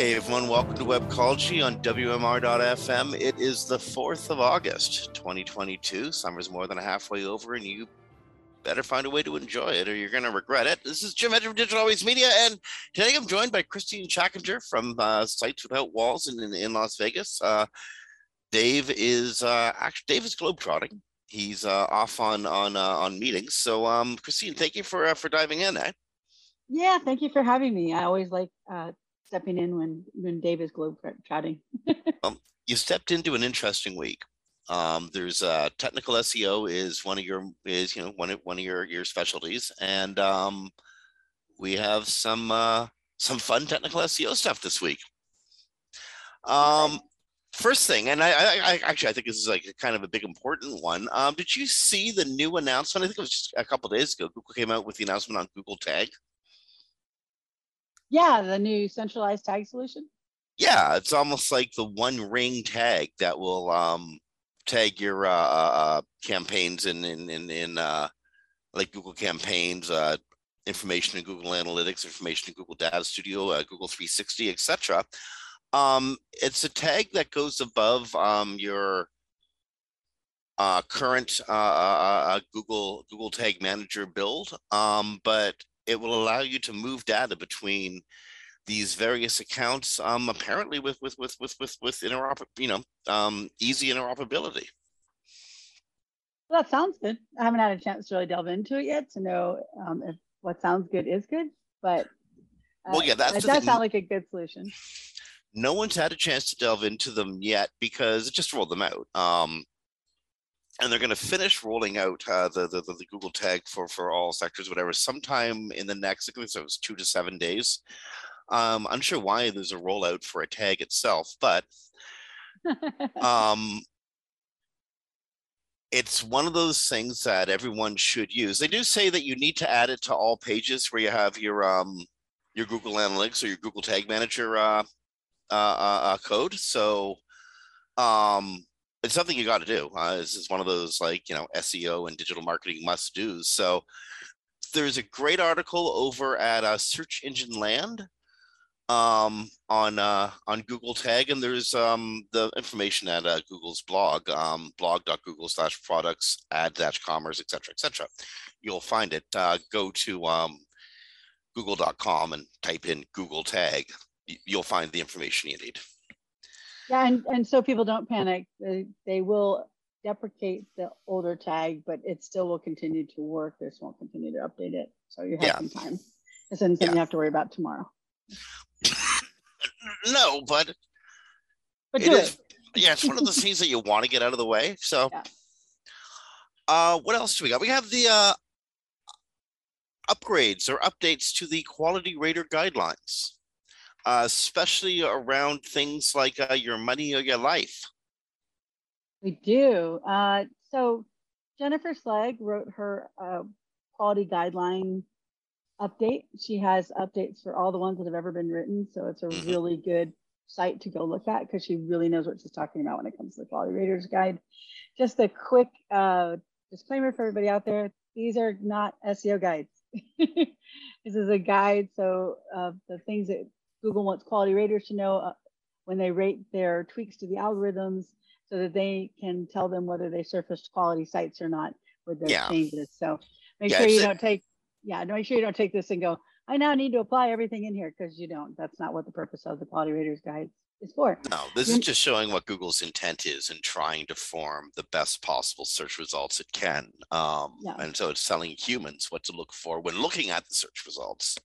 Hey everyone, welcome to Webcology on WMR.FM. It is the 4th of August, 2022. Summer's more than halfway over, and you better find a way to enjoy it or you're going to regret it. This is Jim Hedger from Digital Always Media, and today I'm joined by Kristine Schachinger from uh, Sites Without Walls in, in, in Las Vegas. Uh, Dave is uh, actually Dave is globetrotting. He's uh, off on on uh, on meetings. So, um, Christine, thank you for uh, for diving in. Eh? Yeah, thank you for having me. I always like uh, stepping in when when Dave is globetrotting. um, you stepped into an interesting week. Um, there's uh, technical SEO is one of your is you know one of one of your your specialties, and um, we have some uh, some fun technical SEO stuff this week. Um, first thing, and I, I, I, actually I think this is like kind of a big important one. Um, did you see the new announcement? I think it was just a couple days ago. Google came out with the announcement on Google Tag. Yeah, the new centralized tag solution. Yeah, it's almost like the one ring tag that will um, tag your uh, uh, uh, campaigns in in in, in uh, like Google campaigns, uh, information in Google Analytics, information in Google Data Studio, uh, Google 360, etc. Um, it's a tag that goes above um, your uh, current uh, uh, uh, Google Google Tag Manager build, um, but it will allow you to move data between these various accounts um, apparently with with with with with with interoper you know um, easy interoperability. Well, that sounds good. I haven't had a chance to really delve into it yet to know um, if what sounds good is good but uh, well yeah that does thing. sound like a good solution. No one's had a chance to delve into them yet because it just rolled them out. Um, and they're going to finish rolling out uh, the, the, the Google tag for for all sectors, whatever, sometime in the next. I think it was two to seven days. Um, I'm sure why there's a rollout for a tag itself, but um, it's one of those things that everyone should use. They do say that you need to add it to all pages where you have your um, your Google Analytics or your Google Tag Manager uh, uh, uh, uh code. So um, it's something you got to do. Uh, this is one of those like you know SEO and digital marketing must dos. So there's a great article over at uh, Search Engine Land um, on uh, on Google Tag, and there's um, the information at uh, Google's blog, um, blog.google slash products ad dash commerce, etc. etc. You'll find it. Uh, go to um, google.com and type in Google Tag. You'll find the information you need. Yeah, and, and so people don't panic. They, they will deprecate the older tag, but it still will continue to work. They just won't continue to update it. So you have yeah. some time. It's something yeah. you have to worry about tomorrow no, but, but it is. It. Yeah, it's one of those things that you want to get out of the way. So, yeah. uh, what else do we got? We have the uh, upgrades or updates to the quality rater guidelines, uh, especially around things like uh, your money or your life. We do. Uh, so, Jennifer Slegg wrote her uh, quality guideline update. She has updates for all the ones that have ever been written. So it's a mm-hmm. really good site to go look at because she really knows what she's talking about when it comes to the quality raters guide. Just a quick uh, disclaimer for everybody out there. These are not SEO guides. this is a guide. So uh, the things that Google wants quality raters to know uh, when they rate their tweaks to the algorithms so that they can tell them whether they surfaced quality sites or not with their yeah. changes. So make yeah, sure you don't take yeah, make sure you don't take this and go, I now need to apply everything in here because you don't. That's not what the purpose of the quality raters guide is for. No, this is just showing what Google's intent is in trying to form the best possible search results it can. Um, yeah. And so it's telling humans what to look for when looking at the search results.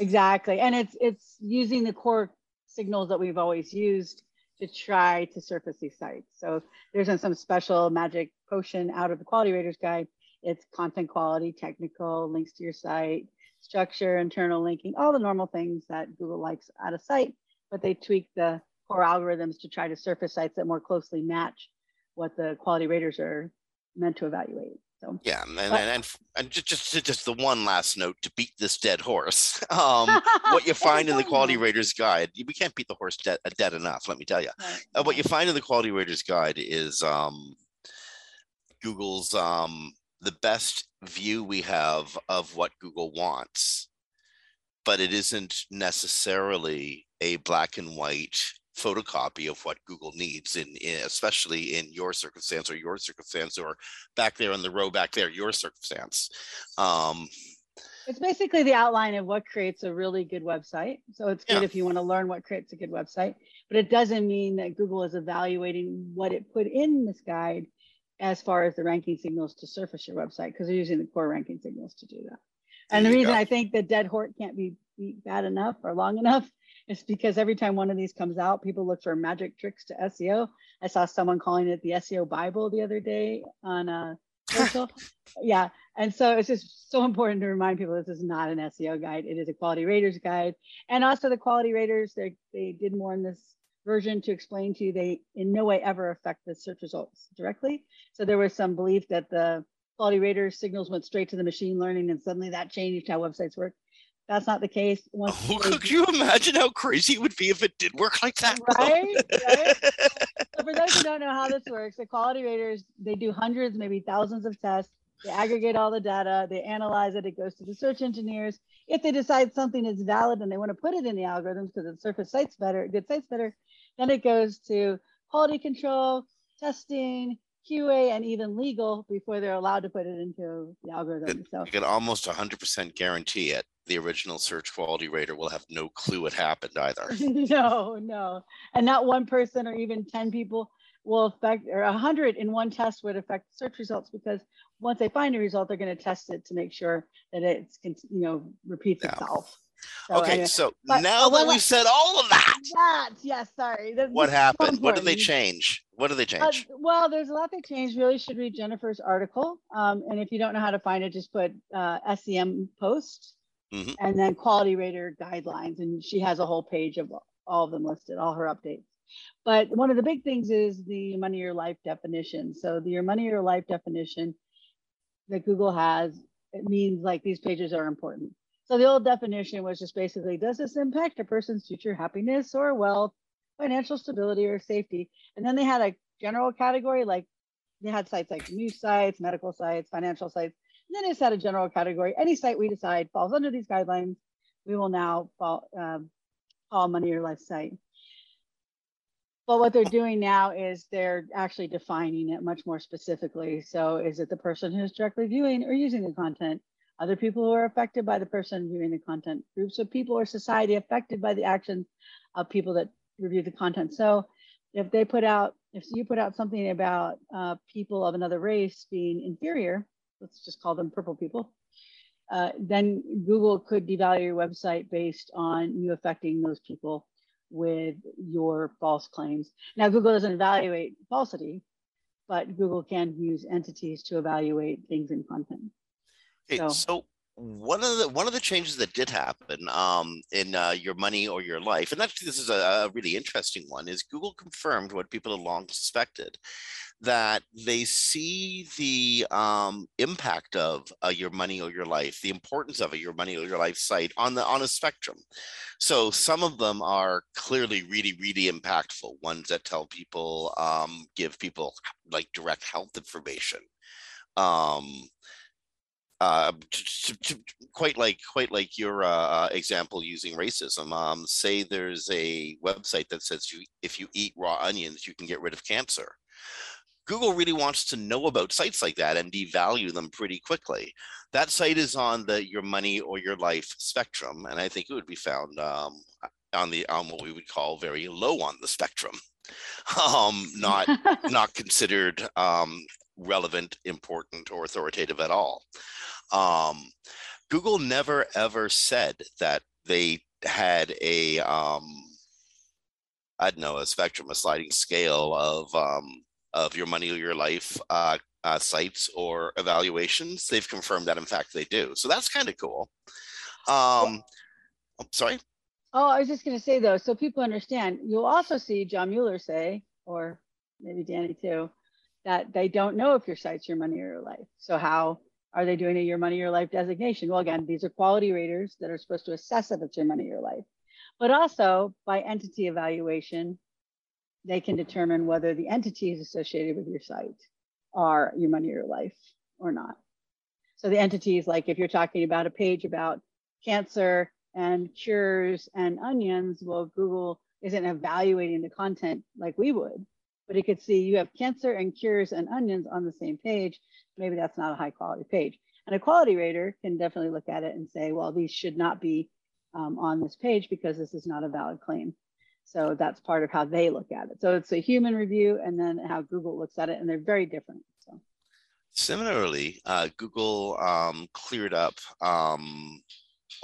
Exactly. And it's it's using the core signals that we've always used to try to surface these sites. So there isn't some special magic potion out of the quality raters guide it's content quality, technical, links to your site, structure, internal linking, all the normal things that Google likes at a site, but they tweak the core algorithms to try to surface sites that more closely match what the quality raters are meant to evaluate. So yeah, and but, and, and, just, just just the one last note to beat this dead horse. Um, what you find in the Quality Raters Guide, we can't beat the horse dead, dead enough. Let me tell you, right. uh, what you find in the Quality Raters Guide is um, Google's um, the best view we have of what Google wants, but it isn't necessarily a black and white photocopy of what Google needs in, in, especially in your circumstance or your circumstance or back there on the row back there, your circumstance. Um, it's basically the outline of what creates a really good website. So it's good Yeah. if you want to learn what creates a good website, but it doesn't mean that Google is evaluating what it put in this guide as far as the ranking signals to surface your website because they're using the core ranking signals to do that. And the There you reason go. I think the dead horse can't be beat bad enough or long enough is because every time one of these comes out, people look for magic tricks to SEO. I saw someone calling it the SEO Bible the other day on uh, social. yeah, and so it's just so important to remind people this is not an SEO guide. It is a quality raters guide. And also the quality raters, they, they did more in this version to explain to you they in no way ever affect the search results directly. So there was some belief that the quality raters signals went straight to the machine learning and suddenly that changed how websites work. That's not the case. Once Oh, they- could you imagine how crazy it would be if it did work like that? Right, right. So for those who don't know how this works, the quality raters, they do hundreds, maybe thousands of tests. They aggregate all the data, they analyze it, it goes to the search engineers. If they decide something is valid and they want to put it in the algorithms because it surface sites better, good sites better, then it goes to quality control, testing, QA, and even legal before they're allowed to put it into the algorithm. So you can almost 100% guarantee it. The original search quality rater will have no clue what happened either. no, no. And not one person or even 10 people will affect, or 100 in one test would affect search results because once they find a result, they're going to test it to make sure that it's, you know, repeats Yeah. itself. So Okay, anyway, so but- now uh, that well, we've said all of that, that, yes, sorry. What this happened? What did they change? What did they Uh, change? well, there's a lot they changed. Really should read Jennifer's article. Um, and if you don't know how to find it, just put uh, SEM post Mhm. and then quality rater guidelines. And she has a whole page of all of them listed, all her updates. But one of the big things is the money your life definition. So the your money your life definition that Google has, it means like these pages are important. So the old definition was just basically, does this impact a person's future happiness or wealth, financial stability or safety? And then they had a general category, like they had sites like news sites, medical sites, financial sites. And then it's had a general category. Any site we decide falls under these guidelines, we will now fall, um, call money your life site. But what they're doing now is they're actually defining it much more specifically. So is it the person who's directly viewing or using the content? Other people who are affected by the person viewing the content, groups of people or society affected by the actions of people that review the content. So if they put out, if you put out something about uh, people of another race being inferior, let's just call them purple people, uh, then Google could devalue your website based on you affecting those people with your false claims. Now, Google doesn't evaluate falsity, but Google can use entities to evaluate things in content. Okay, so- so one of the one of the changes that did happen um, in uh, your money or your life, and actually this is a, a really interesting one, is Google confirmed what people had long suspected that they see the um, impact of uh, your money or your life, the importance of a your money or your life site on the on a spectrum. So some of them are clearly really really impactful. Ones that tell people, um, give people like direct health information. Um, uh, quite like quite like your uh, example using racism. Um, say there's a website that says you if you eat raw onions, you can get rid of cancer. Google really wants to know about sites like that and devalue them pretty quickly. That site is on the your money or your life spectrum, and I think it would be found um, on the on what we would call very low on the spectrum, um, not not considered um, relevant, important, or authoritative at all. Um, Google never ever said that they had a um, I don't know a spectrum, a sliding scale of um, of your money or your life uh, uh, sites or evaluations. They've confirmed that in fact they do. So that's kind of cool. Um, oh, sorry. Oh, I was just going to say though, so people understand, you'll also see John Mueller say, or maybe Danny too, that they don't know if your site's your money or your life. So how are they doing a your money your life designation? Well, again, these are quality raters that are supposed to assess if it's your money your life. But also by entity evaluation, they can determine whether the entities associated with your site are your money your life or not. So the entities, like if you're talking about a page about cancer and cures and onions, well, Google isn't evaluating the content like we would, but it could see you have cancer and cures and onions on the same page. Maybe that's not a high quality page. And a quality rater can definitely look at it and say, well, these should not be um, on this page because this is not a valid claim. So that's part of how they look at it. So it's a human review and then how Google looks at it, and they're very different. So similarly, uh, Google um, cleared up, um,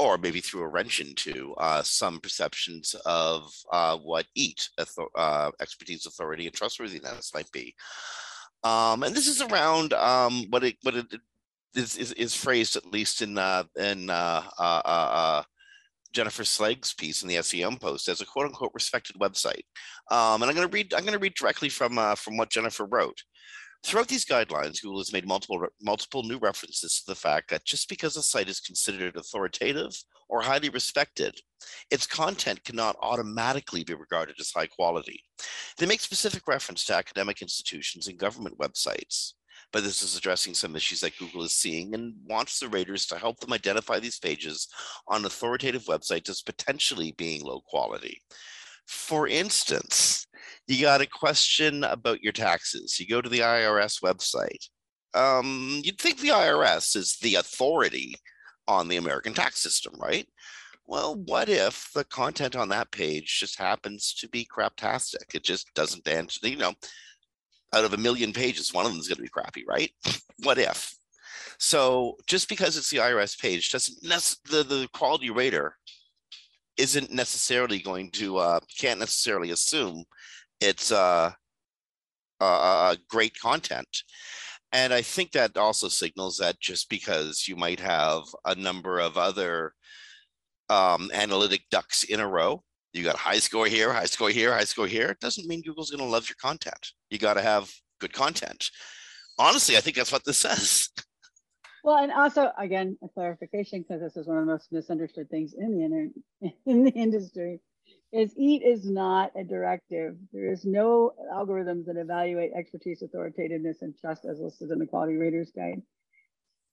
or maybe threw a wrench into uh, some perceptions of uh, what EAT uh, expertise, authority, and trustworthiness might be. Um, and this is around um, what it what it is, is, is phrased at least in uh, in uh, Jennifer Slegg's piece in the SEM post as a quote unquote respected website. Um, and I'm going to read I'm going to read directly from uh, from what Jennifer wrote. Throughout these guidelines, Google has made multiple multiple new references to the fact that just because a site is considered authoritative or highly respected, its content cannot automatically be regarded as high quality. They make specific reference to academic institutions and government websites but this is addressing some issues that Google is seeing and wants the raters to help them identify these pages on authoritative websites as potentially being low quality. For instance, you got a question about your taxes. You go to the IRS website. Um, you'd think the IRS is the authority on the American tax system, right? Well, what if the content on that page just happens to be craptastic? It just doesn't answer, you know, out of a million pages, one of them is going to be crappy, right? what if? So just because it's the IRS page doesn't the the quality rater isn't necessarily going to uh, can't necessarily assume it's uh, uh, great content. And I think that also signals that just because you might have a number of other um, analytic ducks in a row you got high score here, high score here, high score here. It doesn't mean Google's going to love your content. You got to have good content. Honestly, I think that's what this says. Well, and also again, a clarification because this is one of the most misunderstood things in the inter- in the industry is EAT is not a directive. There is no algorithms that evaluate expertise, authoritativeness, and trust as listed in the Quality Raters Guide.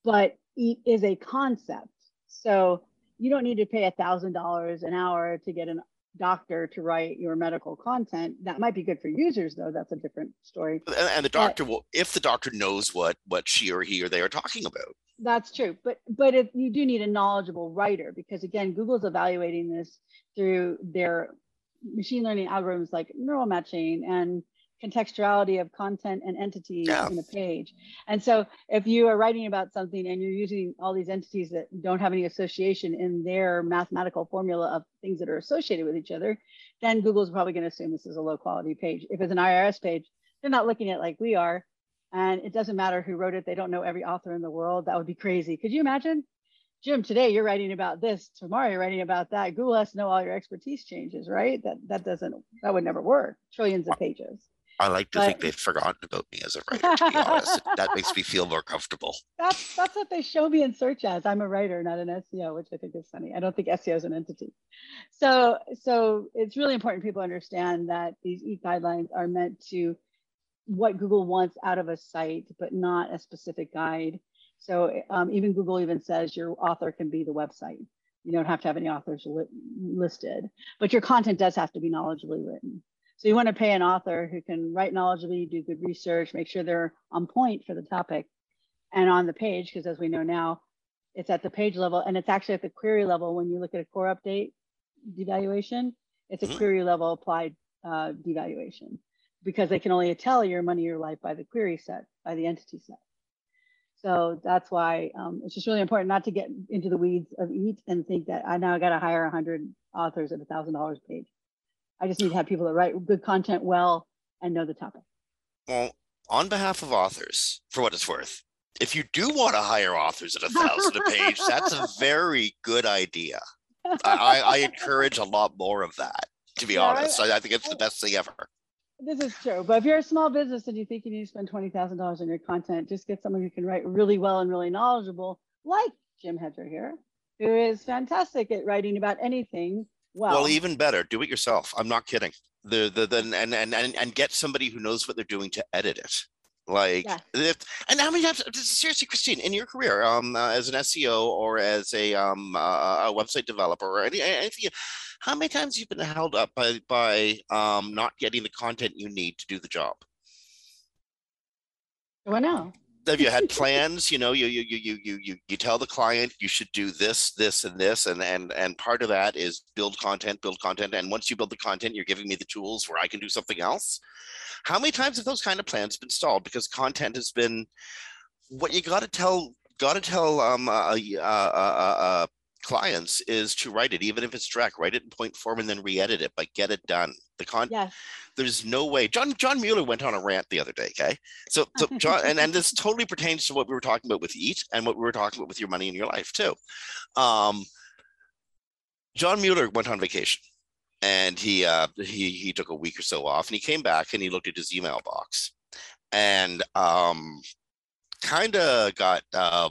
But EAT is a concept. So you don't need to pay a thousand dollars an hour to get a doctor to write your medical content. That might be good for users, though. That's a different story. And, and the doctor but, will, if the doctor knows what what she or he or they are talking about. That's true, but but if you do need a knowledgeable writer because again, Google's evaluating this through their machine learning algorithms like neural matching and contextuality of content and entities yeah. in a page. And so if you are writing about something and you're using all these entities that don't have any association in their mathematical formula of things that are associated with each other, then Google's probably going to assume this is a low quality page. If it's an IRS page, they're not looking at it like we are. And it doesn't matter who wrote it. They don't know every author in the world. That would be crazy. Could you imagine? Jim, today you're writing about this, tomorrow you're writing about that. Google has to know all your expertise changes, right? That that doesn't that would never work. Trillions of pages. I like to but, think they've forgotten about me as a writer, to be honest. that makes me feel more comfortable. That's that's what they show me in search as. I'm a writer, not an SEO, which I think is funny. I don't think SEO is an entity. So so it's really important people understand that these e guidelines are meant to what Google wants out of a site, but not a specific guide. So um, even Google even says your author can be the website. You don't have to have any authors li listed, but your content does have to be knowledgeably written. So you want to pay an author who can write knowledgeably, do good research, make sure they're on point for the topic and on the page, because as we know now, it's at the page level and it's actually at the query level when you look at a core update devaluation, it's a mm-hmm. query level applied uh, devaluation because they can only tell your money, your life by the query set, by the entity set. So that's why um, it's just really important not to get into the weeds of EAT and think that I now got to hire 100 authors at $1,000 a page. I just need to have people that write good content well and know the topic. Well, on behalf of authors, for what it's worth, if you do want to hire authors at a thousand a page, that's a very good idea. I, I, encourage a lot more of that, to be yeah, honest. I, I think it's the best thing ever. This is true. But if you're a small business and you think you need to spend $20,000 on your content, just get someone who can write really well and really knowledgeable, like Jim Hedger here, who is fantastic at writing about anything well, well, even better, do it yourself. I'm not kidding. The the, the and, and and and get somebody who knows what they're doing to edit it. Like, yeah. if, and how many times, seriously, Kristine, in your career, um, uh, as an SEO or as a um uh, a website developer or any anything, how many times you've been held up by by um not getting the content you need to do the job? I know. Have you had plans? You know you you you you you you tell the client you should do this this and this and and and part of that is build content build content and once you build the content you're giving me the tools where i can do something else? How many times have those kind of plans been stalled? Because content has been what you got to tell got to tell um uh, uh, uh, uh, clients is to write it even if it's direct write it in point form and then re-edit it but get it done the con yes there's no way. John John Mueller went on a rant the other day. Okay, so so John, and and this totally pertains to what we were talking about with EAT and what we were talking about with your money in your life too. Um, John Mueller went on vacation, and he uh, he he took a week or so off, and he came back and he looked at his email box, and um, kind of got uh,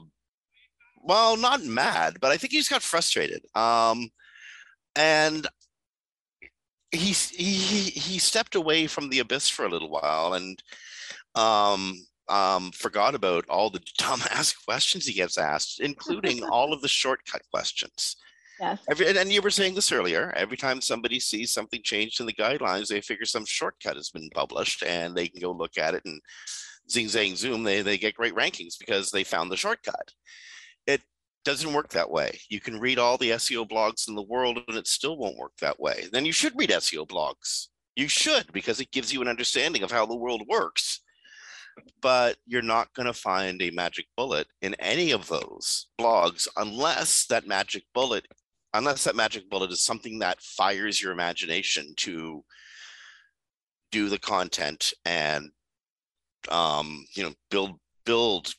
well, not mad, but I think he just got frustrated. Um, and he he he stepped away from the abyss for a little while and um um forgot about all the dumbass questions he gets asked including all of the shortcut questions. Yes. Every, and you were saying this earlier every time somebody sees something changed in the guidelines they figure some shortcut has been published and they can go look at it and zing zang zoom they, they get great rankings because they found the shortcut doesn't work that way. You can read all the SEO blogs in the world and it still won't work that way. Then you should read SEO blogs. You should because it gives you an understanding of how the world works. But you're not going to find a magic bullet in any of those blogs unless that magic bullet unless that magic bullet is something that fires your imagination to do the content and um, you know build build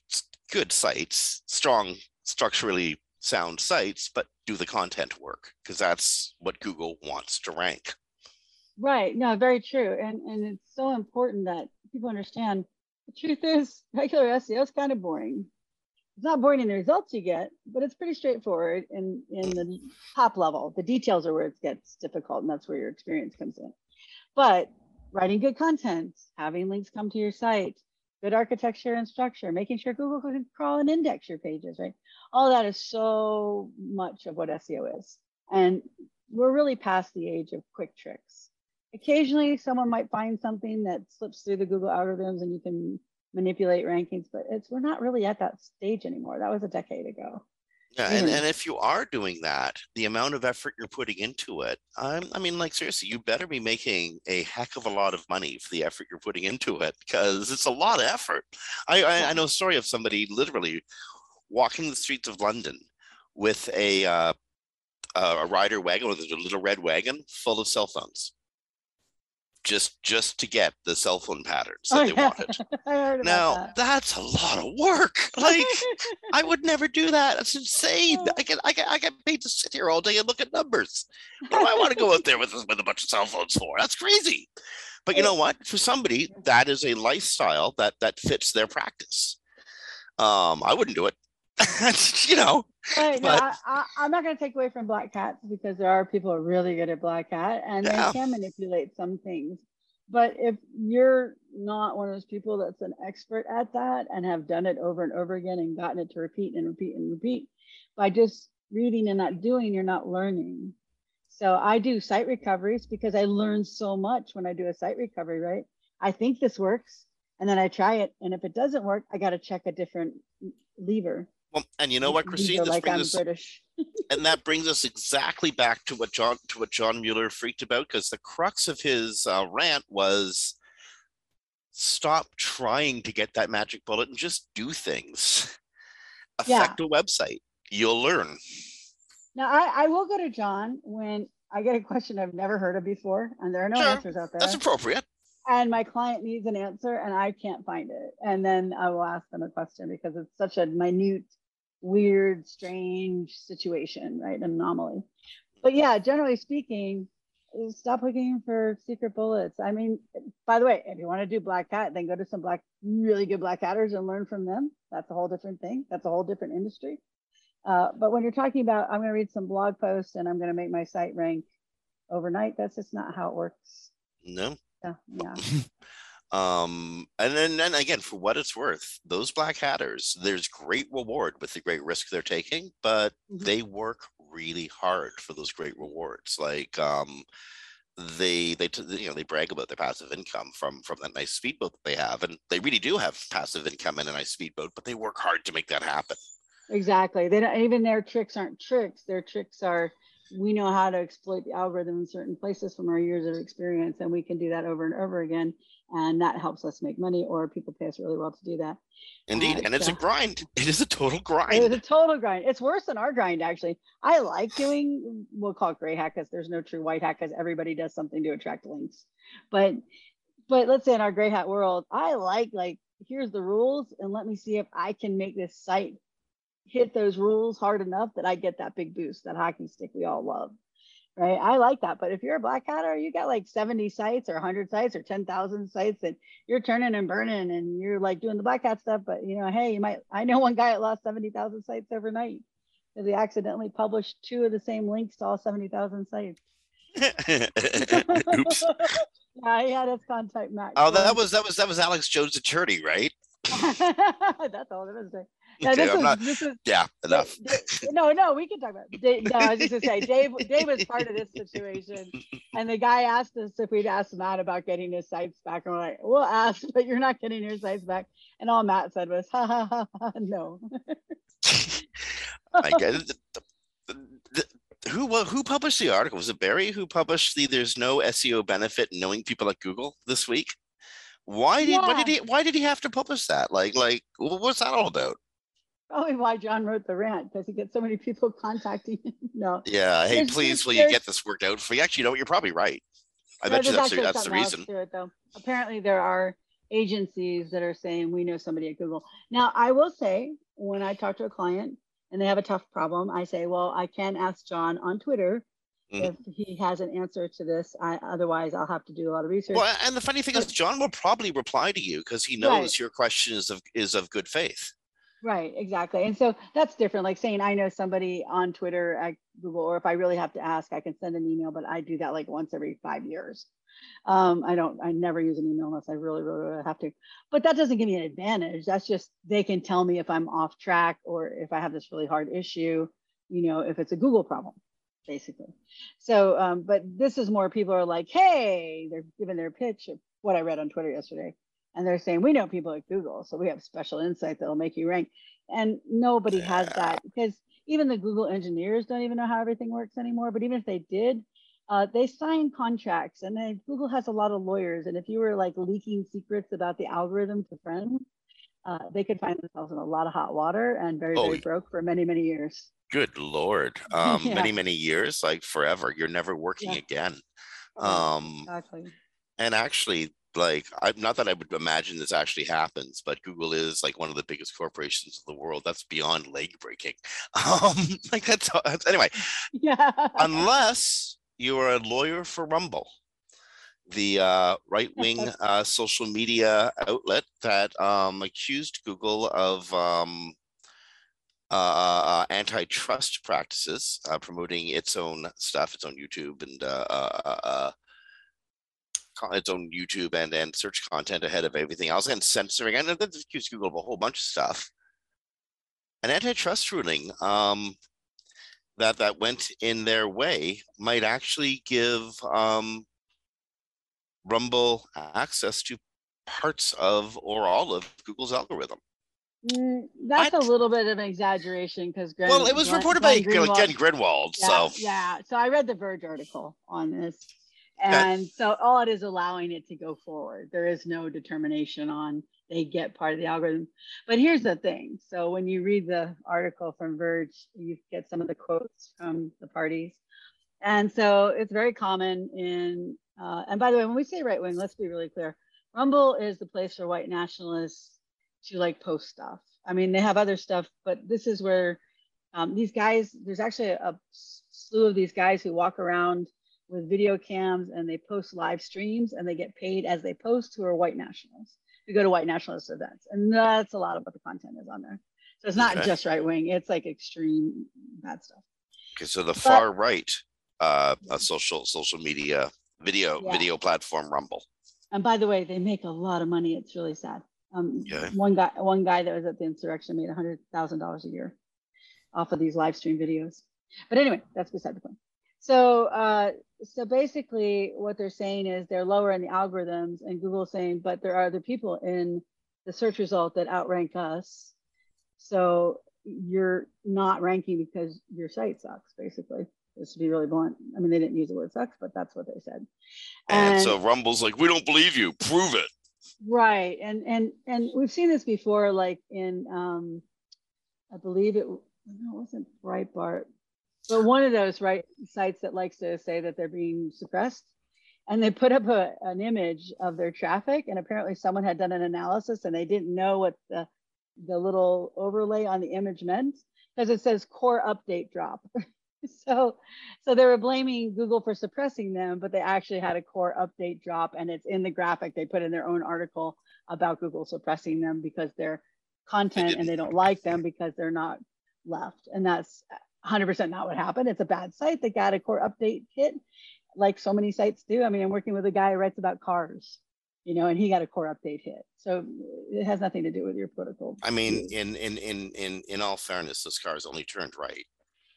good sites strong structurally sound sites, but do the content work because that's what Google wants to rank. Right. No, very true. And and it's so important that people understand the truth is regular SEO is kind of boring. It's not boring in the results you get, but it's pretty straightforward in, in the top level. The details are where it gets difficult, and that's where your experience comes in. But writing good content, having links come to your site, good architecture and structure, making sure Google can crawl and index your pages, right? All that is so much of what SEO is. And we're really past the age of quick tricks. Occasionally, someone might find something that slips through the Google algorithms and you can manipulate rankings, but it's we're not really at that stage anymore. That was a decade ago. Yeah, and, and if you are doing that, the amount of effort you're putting into it, um, I mean, like seriously, you better be making a heck of a lot of money for the effort you're putting into it because it's a lot of effort. I, I, I know a story of somebody literally walking the streets of London with a uh, a rider wagon with a little red wagon full of cell phones just just to get the cell phone patterns that oh, they yeah. wanted. now that. that's a lot of work. Like I would never do that. That's insane. I get I get I get paid to sit here all day and look at numbers. What do I want to go out there with with a bunch of cell phones for? That's crazy. But you know what? For somebody, that is a lifestyle that that fits their practice. Um, I wouldn't do it. you know. Right, but, no, I, am not going to take away from black hats because there are people who are really good at black hat and yeah. they can manipulate some things. But if you're not one of those people that's an expert at that and have done it over and over again and gotten it to repeat and repeat and repeat, by just reading and not doing, you're not learning. So I do site recoveries because I learn so much when I do a site recovery, right? I think this works and then I try it. And if it doesn't work, I got to check a different lever well, and you know what, Kristine, this like brings us, British. and that brings us exactly back to what John to what John Mueller freaked about because the crux of his uh, rant was stop trying to get that magic bullet and just do things. Affect yeah. a website, you'll learn. Now, I, I will go to John when I get a question I've never heard of before, and there are no sure. answers out there. That's appropriate and my client needs an answer and I can't find it. And then I will ask them a question because it's such a minute, weird, strange situation, right? Anomaly. But yeah, generally speaking, stop looking for secret bullets. I mean, by the way, if you want to do black hat, then go to some black, really good black hatters and learn from them. That's a whole different thing. That's a whole different industry. Uh, but when you're talking about, I'm going to read some blog posts and I'm going to make my site rank overnight, that's just not how it works. No, yeah. Um, and then and again, for what it's worth, those black hatters, there's great reward with the great risk they're taking, but Mhm. they work really hard for those great rewards. Like um they they you know they brag about their passive income from from that nice speedboat that they have and they really do have passive income in a nice speedboat but they work hard to make that happen Exactly. They don't even their tricks aren't tricks. Their tricks are we know how to exploit the algorithm in certain places from our years of experience, and we can do that over and over again. And that helps us make money, or people pay us really well to do that. indeed Uh, and it's a grind it is a total grind was a total grind. It's worse than our grind, actually. I like doing, we'll call it gray hat because there's no true white hat because everybody does something to attract links. But, but let's say in our gray hat world, I like, like, here's the rules and let me see if I can make this site hit those rules hard enough that I get that big boost, that hockey stick we all love. Right. I like that. But if you're a black hatter, you got like 70 sites or 100 sites or 10,000 sites and you're turning and burning and you're like doing the black hat stuff. But, you know, hey, you might, I know one guy that lost 70,000 sites overnight because he accidentally published two of the same links to all 70,000 sites. oops yeah, he had his contact match. oh that was that was that was alex jones attorney right That's all there is. Yeah, Okay, this is, not- this is yeah enough no, no, we can talk about. Dave, no, I was just gonna say, Dave. Dave was part of this situation, and the guy asked us if we'd asked Matt about getting his sites back, and we're like, "We'll ask, but you're not getting your sites back." And all Matt said was, "Ha ha ha, ha no." I get it. The- the- the- who who published the article? Was it Barry who published the "There's no SEO benefit in knowing people at Google" this week? Why did why did he why did he have to publish that? Like like what's that all about? Probably why John wrote the rant because he gets so many people contacting him. No, Yeah, hey, There's- please, will you get this worked out for you? Actually, you know, what, you're probably right. I bet you there's that's the, that's the reason. It, though. Apparently, there are agencies that are saying we know somebody at Google. Now, I will say when I talk to a client and they have a tough problem, I say, "Well, I can ask John on Twitter Mhm. if he has an answer to this. I, otherwise, I'll have to do a lot of research." Well, and the funny thing is, John will probably reply to you because he Right. knows your question is of is of good faith. Right, exactly. And so that's different. Like saying I know somebody on Twitter at Google, or if I really have to ask, I can send an email, but I do that like once every five years. Um, I don't, I never use an email unless I really, really, really have to. But that doesn't give me an advantage. That's just they can tell me if I'm off track or if I have this really hard issue, you know, if it's a Google problem, basically. So, um, but this is more people are like, hey, they're giving their pitch of what I read on Twitter yesterday. And they're saying, we know people at Google, so we have special insight that'll make you rank. And nobody has that because even the Google engineers don't even know how everything works anymore. But even if they did, uh, they sign contracts and then Google has a lot of lawyers. And if you were like leaking secrets about the algorithm to friends, uh, they could find themselves in a lot of hot water and very, Oh, very broke for many, many years. Good lord, um, Yeah. many many years, like forever. You're never working Yeah. again. Um, exactly. and actually, like, I'm not that I would imagine this actually happens, but Google is like one of the biggest corporations in the world. That's beyond leg breaking. Um, like that's that's- anyway. Yeah. unless you are a lawyer for Rumble, the uh, right wing uh, social media outlet that um, accused Google of um, uh, antitrust practices, uh, promoting its own stuff, its own YouTube and uh, uh, uh, its own YouTube and and search content ahead of everything else, and censoring. And then accused Google of a whole bunch of stuff. An antitrust ruling um, that that went in their way might actually give um, Rumble access to parts of or all of Google's algorithm. Mm, that's What? a little bit of an exaggeration because well, it was reported by Glenn Greenwald, yeah, so yeah. So I read the Verge article on this, And so all it is allowing it to go forward. There is no determination on they get part of the algorithm. But here's the thing: so when you read the article from Verge, you get some of the quotes from the parties, and so it's very common in. Uh, and by the way, when we say right wing, let's be really clear: Rumble is the place for white nationalists to like post stuff. I mean, they have other stuff, but this is where um, these guys, there's actually a slew of these guys who walk around with video cams and they post live streams and they get paid as they post who are white nationalists who go to white nationalist events. And that's a lot of what the content is on there. So it's not Okay. just right wing, it's like extreme bad stuff. okay, so the far right uh, uh social social media video Yeah. video platform Rumble. And by the way, they make a lot of money. It's really sad. Um, Okay. One guy, one guy that was at the insurrection made a hundred thousand dollars a year off of these live stream videos. But anyway, that's beside the point. So, uh, so basically, what they're saying is they're lower in the algorithms, and Google's saying, but there are other people in the search result that outrank us. So you're not ranking because your site sucks, basically. Just to be really blunt. I mean, they didn't use the word sucks, but that's what they said. And, so Rumble's like, we don't believe you. Prove it. right and and and we've seen this before like in um i believe it no it wasn't breitbart but one of those right sites that likes to say that they're being suppressed and they put up a, an image of their traffic and apparently someone had done an analysis and they didn't know what the the little overlay on the image meant because it says core update drop. So so they were blaming google for suppressing them but they actually had a core update drop and it's in the graphic they put in their own article about google suppressing them because they're content and they don't like them because they're not left and that's 100% not what happened it's a bad site that got a core update hit like so many sites do i mean i'm working with a guy who writes about cars you know and he got a core update hit so it has nothing to do with your protocol. I mean, in in in in in all fairness, those cars only turned right.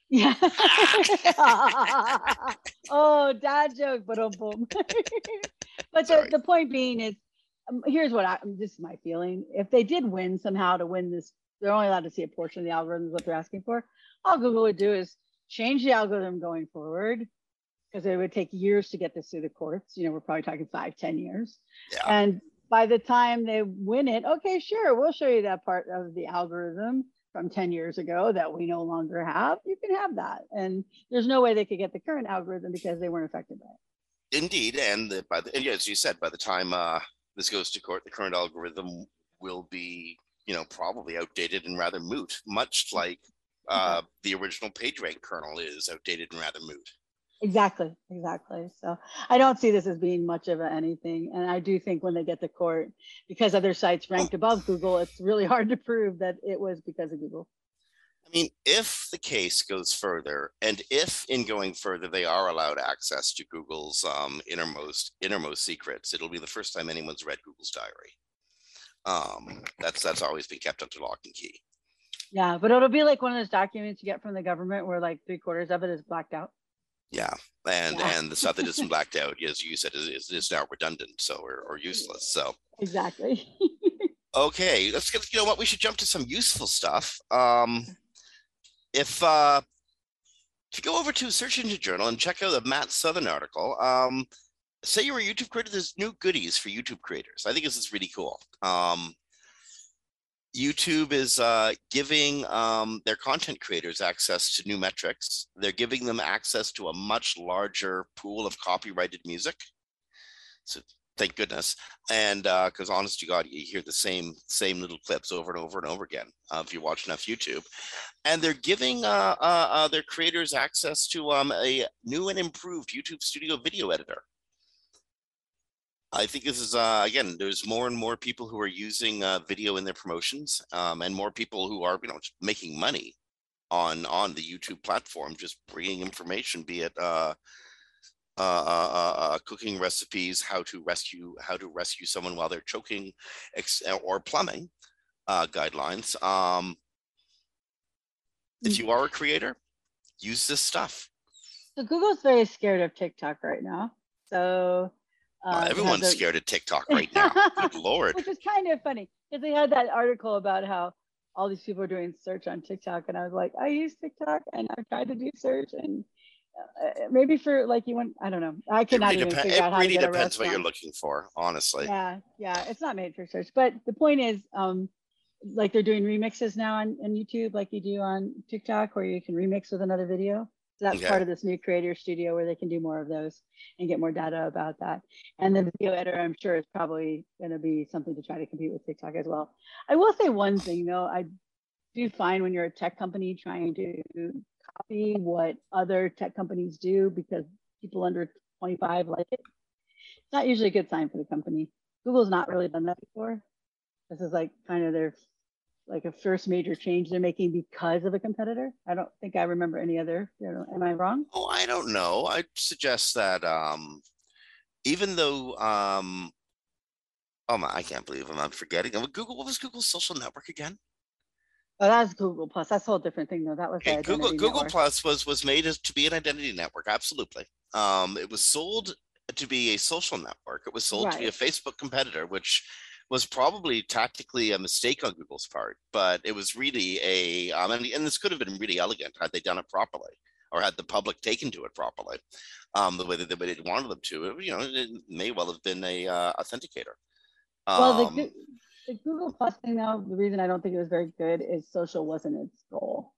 Yeah. oh, dad joke, but um, boom. but the, the point being is, um, here's what I this is my feeling. If they did win somehow to win this, they're only allowed to see a portion of the algorithm. What they're asking for, all Google would do is change the algorithm going forward, because it would take years to get this through the courts. You know, we're probably talking five, ten years. Yeah. And by the time they win it, okay, sure, we'll show you that part of the algorithm from 10 years ago that we no longer have. You can have that. And there's no way they could get the current algorithm because they weren't affected by it. Indeed, and the, by the and yeah, as you said, by the time uh, this goes to court, the current algorithm will be, you know, probably outdated and rather moot, much like uh, the original PageRank kernel is outdated and rather moot. Exactly, exactly. So I don't see this as being much of a anything. And I do think when they get to court, because other sites ranked above Google, it's really hard to prove that it was because of Google. I mean, if the case goes further, and if in going further they are allowed access to Google's um, innermost innermost secrets, it'll be the first time anyone's read Google's diary. Um, that's that's always been kept under lock and key. Yeah, but it'll be like one of those documents you get from the government where like three quarters of it is blacked out. Yeah, and Yeah. and the stuff that isn't blacked out, as you said, is, is, is now redundant, so or, or useless. So Exactly. okay, let's get you know what we should jump to some useful stuff. Um, if uh, if you go over to Search Engine Journal and check out the Matt Southern article, um, say you're a YouTube creator, there's new goodies for YouTube creators. I think this is really cool. Um, YouTube is uh, giving um, their content creators access to new metrics. They're giving them access to a much larger pool of copyrighted music. So thank goodness. And because honest to God, you hear the same same little clips over and over and over again uh, if you watch enough YouTube. And they're giving uh, uh, uh, their creators access to um, a new and improved YouTube Studio video editor. I think this is uh, again. There's more and more people who are using uh, video in their promotions, um, and more people who are, you know, making money on on the YouTube platform, just bringing information, be it uh, uh, uh, uh, uh, cooking recipes, how to rescue how to rescue someone while they're choking, ex- or plumbing uh, guidelines. Um, if you are a creator, use this stuff. So Google's very scared of TikTok right now. So Uh, uh, everyone's their- scared of TikTok right now. Good lord. which is kind of funny because they had that article about how all these people are doing search on TikTok, and I was like, I use TikTok and I've tried to do search, and uh, maybe for like you want, I don't know, I cannot really, even figure it out how to really get a depends what you're looking for, honestly. Yeah, yeah, it's not made for search, but the point is, um, like they're doing remixes now on, on YouTube, like you do on TikTok, where you can remix with another video. So that's Okay. part of this new creator studio where they can do more of those and get more data about that. And the video editor, I'm sure, is probably going to be something to try to compete with TikTok as well. I will say one thing though, I do find when you're a tech company trying to copy what other tech companies do because people under 25 like it, it's not usually a good sign for the company. Google's not really done that before. This is like kind of their like a first major change they're making because of a competitor. I don't think I remember any other. You know, am I wrong? Oh, I don't know. I suggest that um, even though um, Oh my, I can't believe I'm not forgetting. Google, what was Google's social network again? Oh, was Google Plus. That's a whole different thing, though. That was Okay, Google Google network. Plus was was made as to be an identity network. Absolutely. Um, it was sold to be a social network. It was sold to be a Facebook competitor, which was probably tactically a mistake on Google's part, but it was really a um, and, and this could have been really elegant had they done it properly or had the public taken to it properly, um, the way that they wanted them to. It, you know, it may well have been a uh, authenticator. Well, the, Um, the Google Plus thing, though, the reason I don't think it was very good is social wasn't its goal.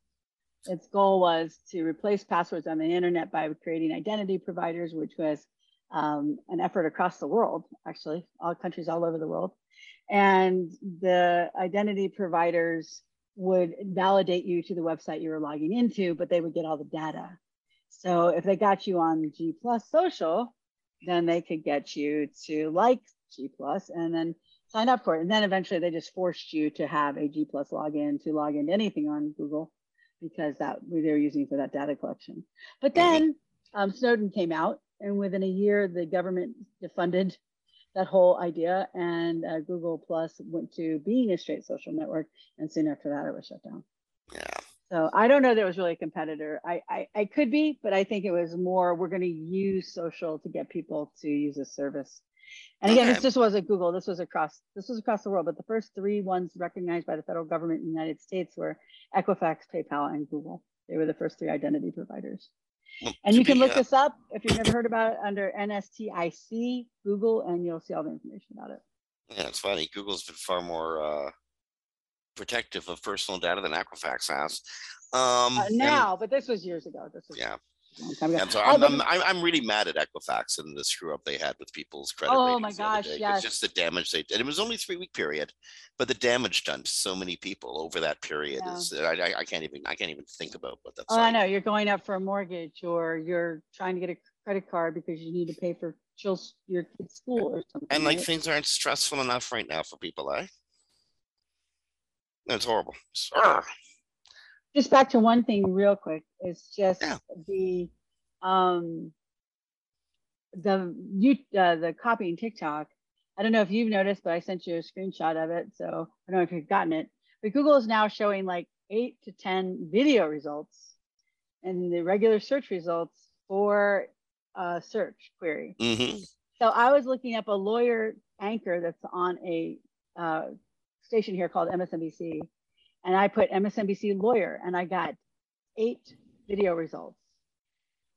Its goal was to replace passwords on the internet by creating identity providers, which was um, an effort across the world, actually, all countries all over the world. And the identity providers would validate you to the website you were logging into, but they would get all the data. So if they got you on G Plus Social, then they could get you to like G Plus and then sign up for it. And then eventually they just forced you to have a G Plus login to log into anything on Google because that they were using for that data collection. But then um, Snowden came out, and within a year, the government defunded that whole idea, and uh, Google Plus went to being a straight social network. And soon after that, it was shut down. yeah. So I don't know that it was really a competitor. I, I, I could be, but I think it was more we're going to use social to get people to use a service. And again, Okay. this just wasn't Google. This was across this was across the world. But the first three ones recognized by the federal government in the United States were Equifax, PayPal, and Google. They were the first three identity providers. Well, And you can be, look uh, this up if you've never heard about it under NSTIC Google, and you'll see all the information about it. Yeah, it's funny. Google's been far more uh, protective of personal data than Equifax has. Um, Uh, and- now, but this was years ago. This was yeah, a long time ago. and so Oh, I'm, I'm, I'm really mad at Equifax and the screw up they had with people's credit. Oh my gosh, yes. It's just the damage they did. It was only three week period, but the damage done to so many people over that period Yeah. is I, I, can't even I can't even think about what that's Oh, I know. You're going up for a mortgage or you're trying to get a credit card because you need to pay for your kid's school or something. And like right? things aren't stressful enough right now for people, eh? That's horrible. Just back to one thing real quick. It's just Yeah. the um the you uh, the copying TikTok. I don't know if you've noticed, but I sent you a screenshot of it. So I don't know if you've gotten it. But Google is now showing like eight to ten video results and the regular search results for a search query. Mhm. So I was looking up a lawyer anchor that's on a uh, station here called MSNBC, and I put MSNBC lawyer, and I got eight video results.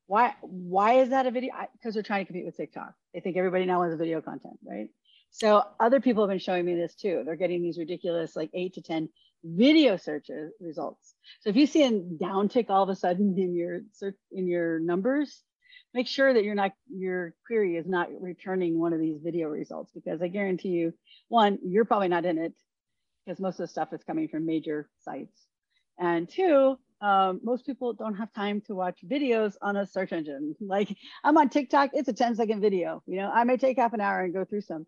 Why? Why is that a video? Because they're trying to compete with TikTok. They think everybody now wants video content, right? So other people have been showing me this too. They're getting these ridiculous, like eight to ten video searches uh, results. So if you see a downtick all of a sudden in your search in your numbers, make sure that you're not your query is not returning one of these video results because I guarantee you, one, you're probably not in it because most of the stuff is coming from major sites, and two, um, most people don't have time to watch videos on a search engine. Like I'm on TikTok, it's a 10 second video. You know, I may take half an hour and go through some.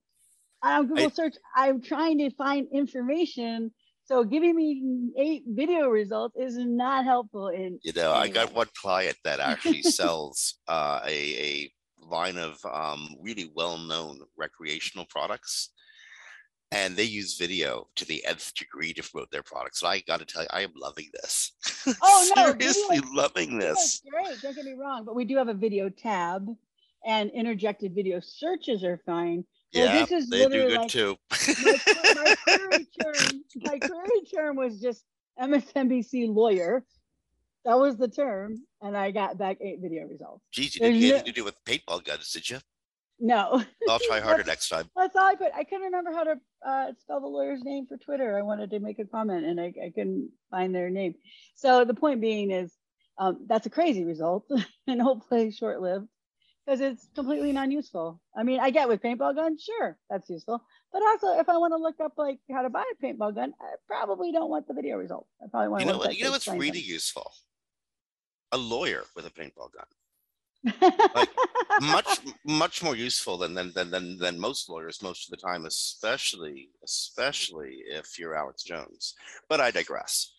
On Google I- search, I'm trying to find information. So giving me eight video results is not helpful in You know, I got one client that actually sells uh, a, a line of um, really well-known recreational products. And they use video to the nth degree to promote their products. And I got to tell you, I am loving this. Oh, no, video- Seriously loving That's this. great. Don't get me wrong, but we do have a video tab, and interjected video searches are fine. Well, Yeah, this is they do good like- too. My, my query term, my query term was just MSNBC lawyer. That was the term, and I got back eight video results. Geez, you didn't get no- anything to do with paintball guns, did you? No, I'll try harder next time. that's all I put. I couldn't remember how to uh, spell the lawyer's name for Twitter. I wanted to make a comment, and I, I couldn't find their name. So the point being is, um, that's a crazy result, and hopefully short-lived, because it's completely non-useful. I mean, I get with paintball guns, sure, that's useful, but also if I want to look up like how to buy a paintball gun, I probably don't want the video result. I probably want You to know what? You know what's really useful? A lawyer with a paintball gun. Like, Much, much more useful than than than than, than most lawyers most of the time, especially especially if you're Alex Jones. But I digress.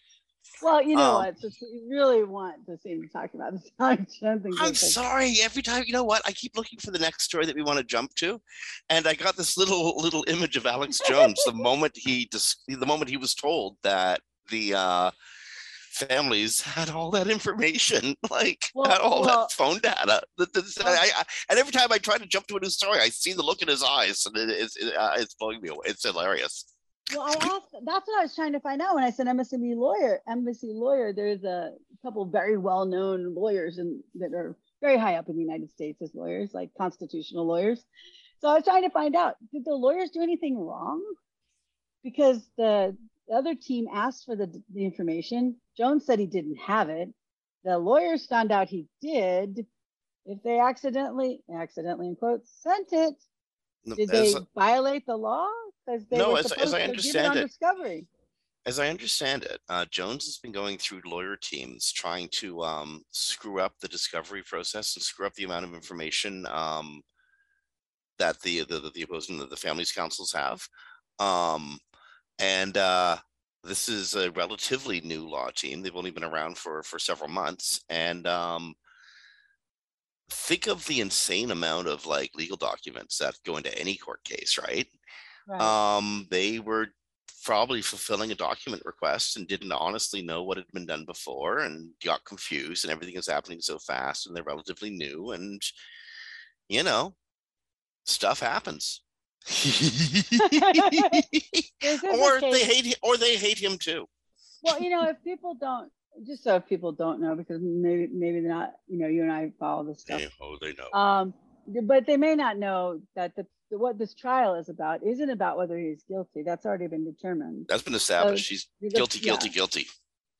Well, you know Um, what? Since we really want to see him talk about this, I don't I'm like- sorry. Every time, you know what? I keep looking for the next story that we want to jump to, and I got this little little image of Alex Jones the moment he dis- the moment he was told that the uh, families had all that information, like Well- had all well- that phone data. That- that's- Well- I, I, and every time I try to jump to a new story, I see the look in his eyes, and it, it's it, uh, it's blowing me away. It's hilarious. Well, I asked, that's what I was trying to find out when I said MSNBC lawyer. MSNBC lawyer, there's a couple very well-known lawyers and that are very high up in the United States as lawyers, like constitutional lawyers. So I was trying to find out, did the lawyers do anything wrong? Because the, the other team asked for the, the information. Jones said he didn't have it. The lawyers found out he did. If they accidentally, accidentally in quotes, sent it, did they As, violate the law? Because they No, were as- as I understand on it- discovery. as I understand it, uh, Jones has been going through lawyer teams trying to um, screw up the discovery process and screw up the amount of information um, that the the the, the opposing the, the families councils have. Um, and uh, this is a relatively new law team. They've only been around for for several months, and um, think of the insane amount of like legal documents that go into any court case, right? Right. um they were probably fulfilling a document request and didn't honestly know what had been done before and got confused and everything is happening so fast and they're relatively new and you know stuff happens This is a or they hate him or they hate him too well, you know, if people don't, just so if people don't know, because maybe maybe they're not, you know, you and I follow this stuff. Yeah, oh they know Um, but they may not know that the what this trial is about isn't about whether he's guilty. That's already been determined. that's been established he's The- guilty yeah. guilty guilty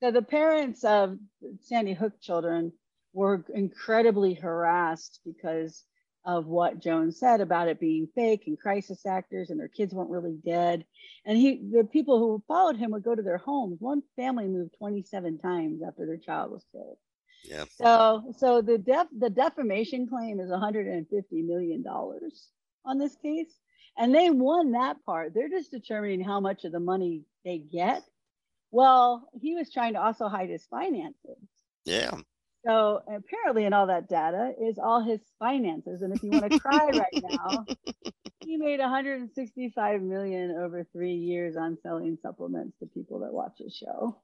So the parents of Sandy Hook children were incredibly harassed because of what Jones said about it being fake and crisis actors and their kids weren't really dead. And he the people who followed him would go to their homes. One family moved 27 times after their child was killed. yeah So so the def the defamation claim is 150 million dollars on this case. And they won that part. They're just determining how much of the money they get. Well, he was trying to also hide his finances. yeah So apparently, in all that data is all his finances. And if you want to cry right now, he made 165 million over three years on selling supplements to people that watch his show.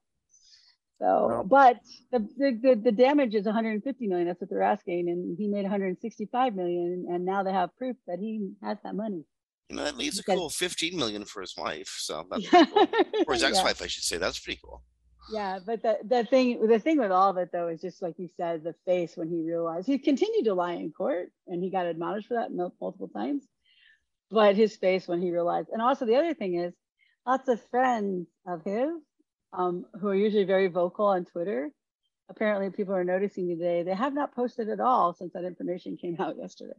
So, but the, the the the damage is 150 million. That's what they're asking, and he made 165 million, and now they have proof that he has that money. you know that leaves a cool 15 million for his wife so that's pretty cool. or his ex-wife i should say that's pretty cool Yeah, but the, the thing the thing with all of it though is just like you said, the face when he realized he continued to lie in court and he got admonished for that multiple times. But his face when he realized, and also the other thing is, lots of friends of his, um, who are usually very vocal on Twitter, apparently people are noticing today they have not posted at all since that information came out yesterday.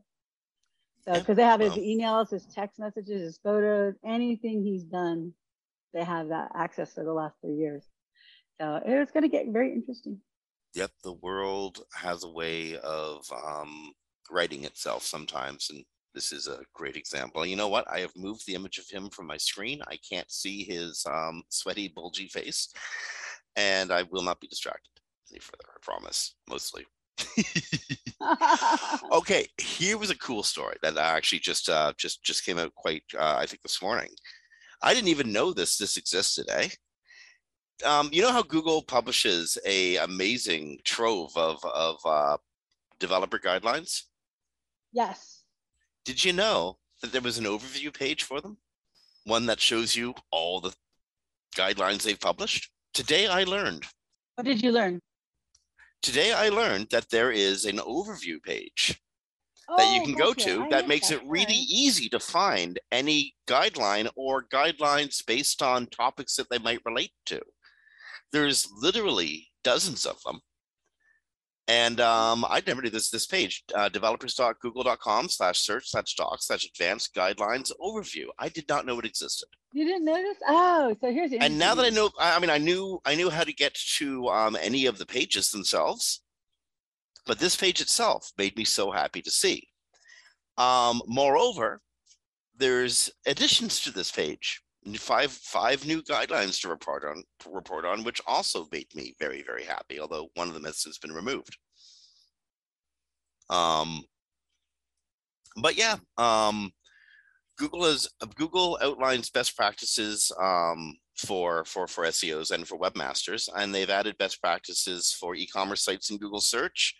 So because they have his emails, his text messages, his photos, anything he's done, they have that access for the last three years. So it's going to get very interesting. yep the world has a way of um writing itself sometimes and this is a great example. You know what? I have moved the image of him from my screen. I can't see his um sweaty bulgy face and i will not be distracted. Any further i promise mostly. Okay here was a cool story that actually just uh just just came out quite uh, i think this morning. I didn't even know this this existed eh um you know how google publishes a amazing trove of of uh developer guidelines yes. did you know that there was an overview page for them one that shows you all the guidelines they've published today i learned What did you learn? today i learned that there is an overview page that you Oh, can go to that makes it really right. easy to find any guideline or guidelines based on topics that they might relate to. There's literally dozens of them. And um, I never knew this this page, uh, developers.google.com slash search slash docs slash advanced guidelines overview. I did not know it existed. You didn't notice? Oh, so here's the And now that I know, I I mean, I knew I knew how to get to um, any of the pages themselves, but this page itself made me so happy to see. Um, moreover, there's additions to this page. Five five new guidelines to report on to report on, which also made me very very happy. Although one of them has since been removed. Um, but yeah, um, Google is Google outlines best practices um, for for for SEOs and for webmasters, and they've added best practices for e-commerce sites in Google search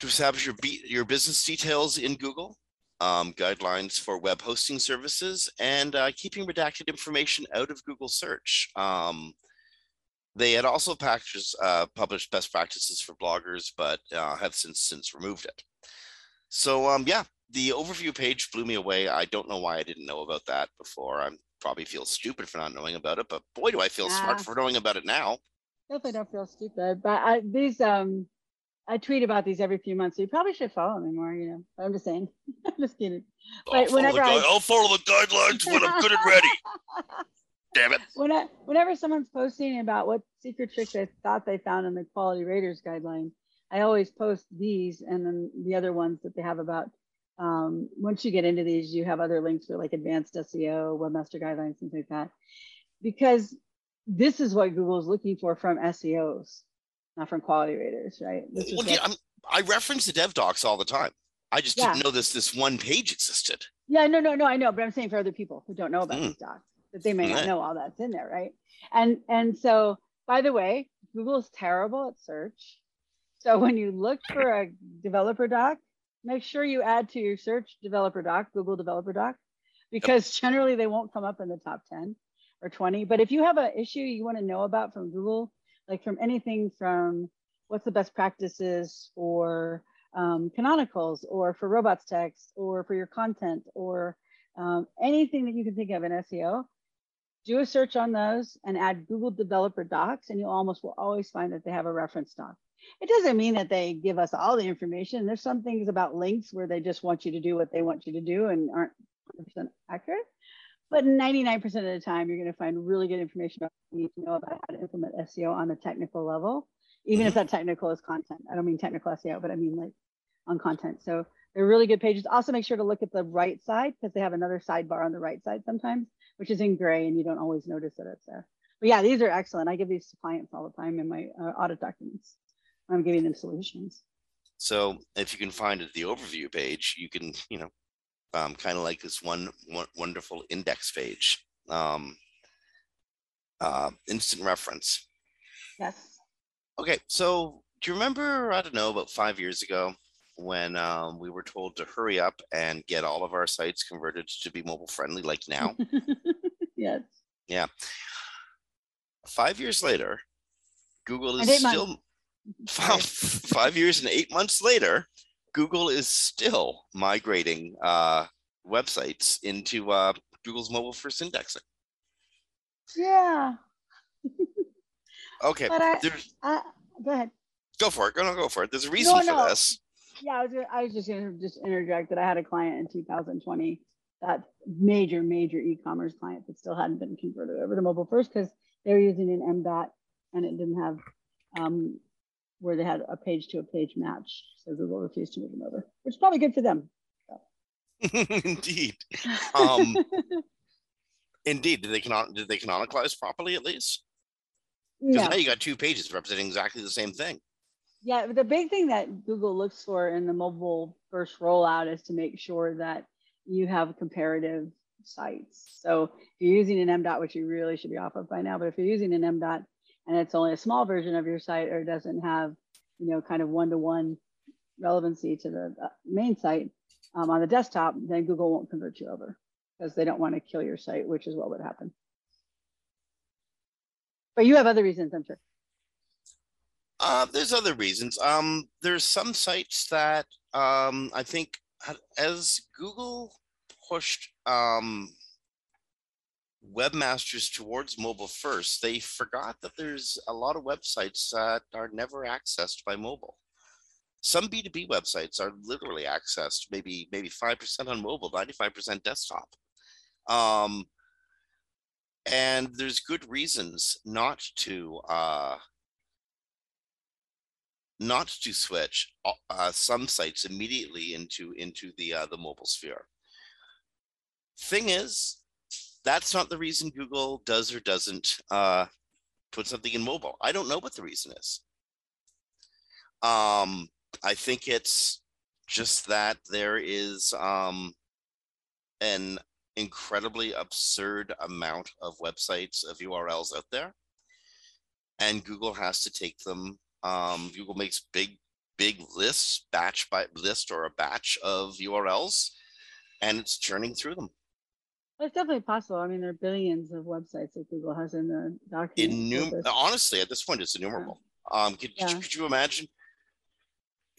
to establish your be- your business details in Google, um, guidelines for web hosting services, and uh, keeping redacted information out of Google search. Um, they had also packages, uh, published best practices for bloggers, but uh, have since since removed it. So um, yeah, the overview page blew me away. I don't know why I didn't know about that before. I probably feel stupid for not knowing about it, but boy, do I feel Yeah. smart for knowing about it now. Definitely don't feel stupid. But I, these, um, I tweet about these every few months. So you probably should follow me more, you know. But I'm just saying. I'm just kidding. I'll But follow, whenever the, I- I'll follow the guidelines when I'm good and ready. Damn it. when I, whenever someone's posting about what secret trick they thought they found in the quality raters guideline, I always post these and then the other ones that they have about. Um, once you get into these, you have other links for like advanced SEO, webmaster guidelines, things like that. Because this is what Google is looking for from SEOs, not from quality raters, right? This Well, yeah, I reference the dev docs all the time. I just Yeah. didn't know this this one page existed. Yeah, no, no, no, I know, but I'm saying for other people who don't know about Mm. these docs, that they may not know all that's in there, right? And and so, by the way, Google is terrible at search. So when you look for a developer doc, make sure you add to your search developer doc, Google developer doc, because generally they won't come up in the top 10 or 20. But if you have an issue you want to know about from Google, like from anything from what's the best practices for um, canonicals or for robots text or for your content or um, anything that you can think of in SEO, do a search on those and add Google Developer Docs, and you almost will always find that they have a reference doc. It doesn't mean that they give us all the information. There's some things about links where they just want you to do what they want you to do and aren't 100% accurate. But 99% of the time, you're going to find really good information about what you need to know about how to implement SEO on a technical level, even if that technical is content. I don't mean technical SEO, but I mean like on content. So they're really good pages. Also, make sure to look at the right side because they have another sidebar on the right side sometimes, which is in gray and you don't always notice that it's there. But yeah, these are excellent. I give these to clients all the time in my uh, audit documents. I'm giving them solutions. So if you can find it, the overview page, you can, you know, um, kind of like this one, one wonderful index page, um, uh, instant reference. Yes. Okay, so do you remember, I don't know, about five years ago when um, we were told to hurry up and get all of our sites converted to be mobile friendly like now? yes. Yeah. five years later, Google is still five, five years and eight months later, Google is still migrating uh, websites into uh, Google's mobile first indexing. Yeah. Okay, But I, I, go ahead. go for it. Go no, go for it. There's a reason No, for no. this. Yeah, I was, I was just going to just interject that I had a client in 2020, that major, major e-commerce client that still hadn't been converted over to mobile first because they were using an MDOT and it didn't have um, where they had a page to a page match. So Google refused to move them over, which is probably good for them. indeed, um, indeed. Did they canon- did they canonicalize properly at least? Because no. now you got two pages representing exactly the same thing. Yeah, the big thing that Google looks for in the mobile first rollout is to make sure that you have comparative sites. So if you're using an MDOT, which you really should be off of by now, but if you're using an MDOT and it's only a small version of your site or doesn't have, you know, kind of one-to-one relevancy to the uh, main site um, on the desktop, then Google won't convert you over because they don't want to kill your site, which is what would happen. But you have other reasons, I'm sure. Uh, there's other reasons. Um, there's some sites that um, I think as Google pushed um, webmasters towards mobile first, they forgot that there's a lot of websites that are never accessed by mobile. Some B2B websites are literally accessed maybe maybe 5% on mobile, 95% desktop. Um, and there's good reasons not to uh, not to switch uh, uh, some sites immediately into into the uh, the mobile sphere. Thing is that's not the reason Google does or doesn't uh, put something in mobile. I don't know what the reason is. Um, I think it's just that there is um, an incredibly absurd amount of websites of URLs out there, and Google has to take them. Um, Google makes big, big lists, batch by list or a batch of URLs, and it's churning through them. It's definitely possible. I mean, there are billions of websites that Google has in the document. Innum- honestly, at this point, it's innumerable. Um, could, Yeah. could you imagine?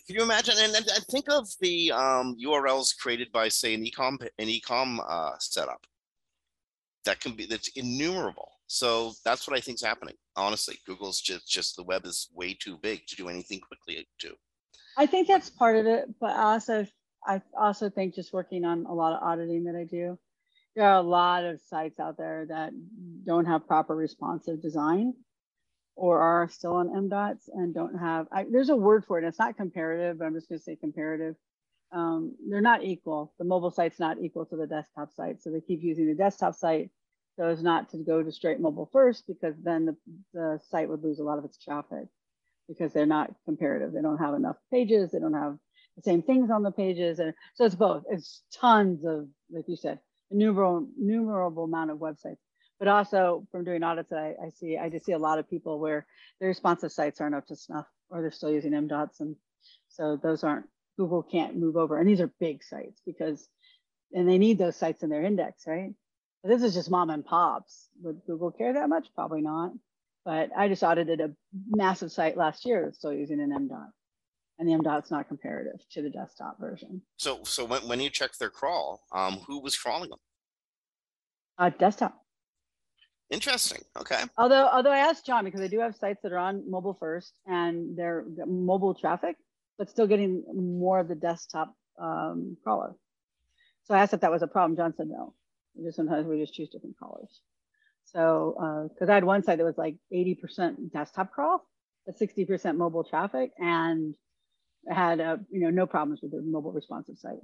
Could you imagine? And, and, and think of the um, URLs created by, say, an ecom an ecom uh, setup. That can be that's innumerable. So that's what I think is happening. Honestly, Google's just just the web is way too big to do anything quickly to. I think that's part of it, but also I also think just working on a lot of auditing that I do, there are a lot of sites out there that don't have proper responsive design or are still on MDOTs and don't have, I, there's a word for it. It's not comparative, but I'm just gonna say comparative. Um, they're not equal. The mobile site's not equal to the desktop site. So they keep using the desktop site so as not to go to straight mobile first because then the, the site would lose a lot of its traffic because they're not comparative. They don't have enough pages. They don't have the same things on the pages. And so it's both. It's tons of, like you said, innumerable, innumerable amount of websites. But also from doing audits, I, I see, I just see a lot of people where their responsive sites aren't up to snuff or they're still using MDOTs. And so those aren't, Google can't move over. And these are big sites because, and they need those sites in their index, right? But this is just mom and pops. Would Google care that much? Probably not. But I just audited a massive site last year still using an MDOT. And the MDOT's not comparative to the desktop version. So so when, when you check their crawl, um, who was crawling them? Uh, desktop. Interesting. Okay. Although, although I asked John because I do have sites that are on mobile first and they're mobile traffic, but still getting more of the desktop um, crawler. So I asked if that was a problem. John said no. We just sometimes we just choose different crawlers. So because I had one site that was like 80% desktop crawl, but 60% mobile traffic, and had uh, you know no problems with the mobile responsive site.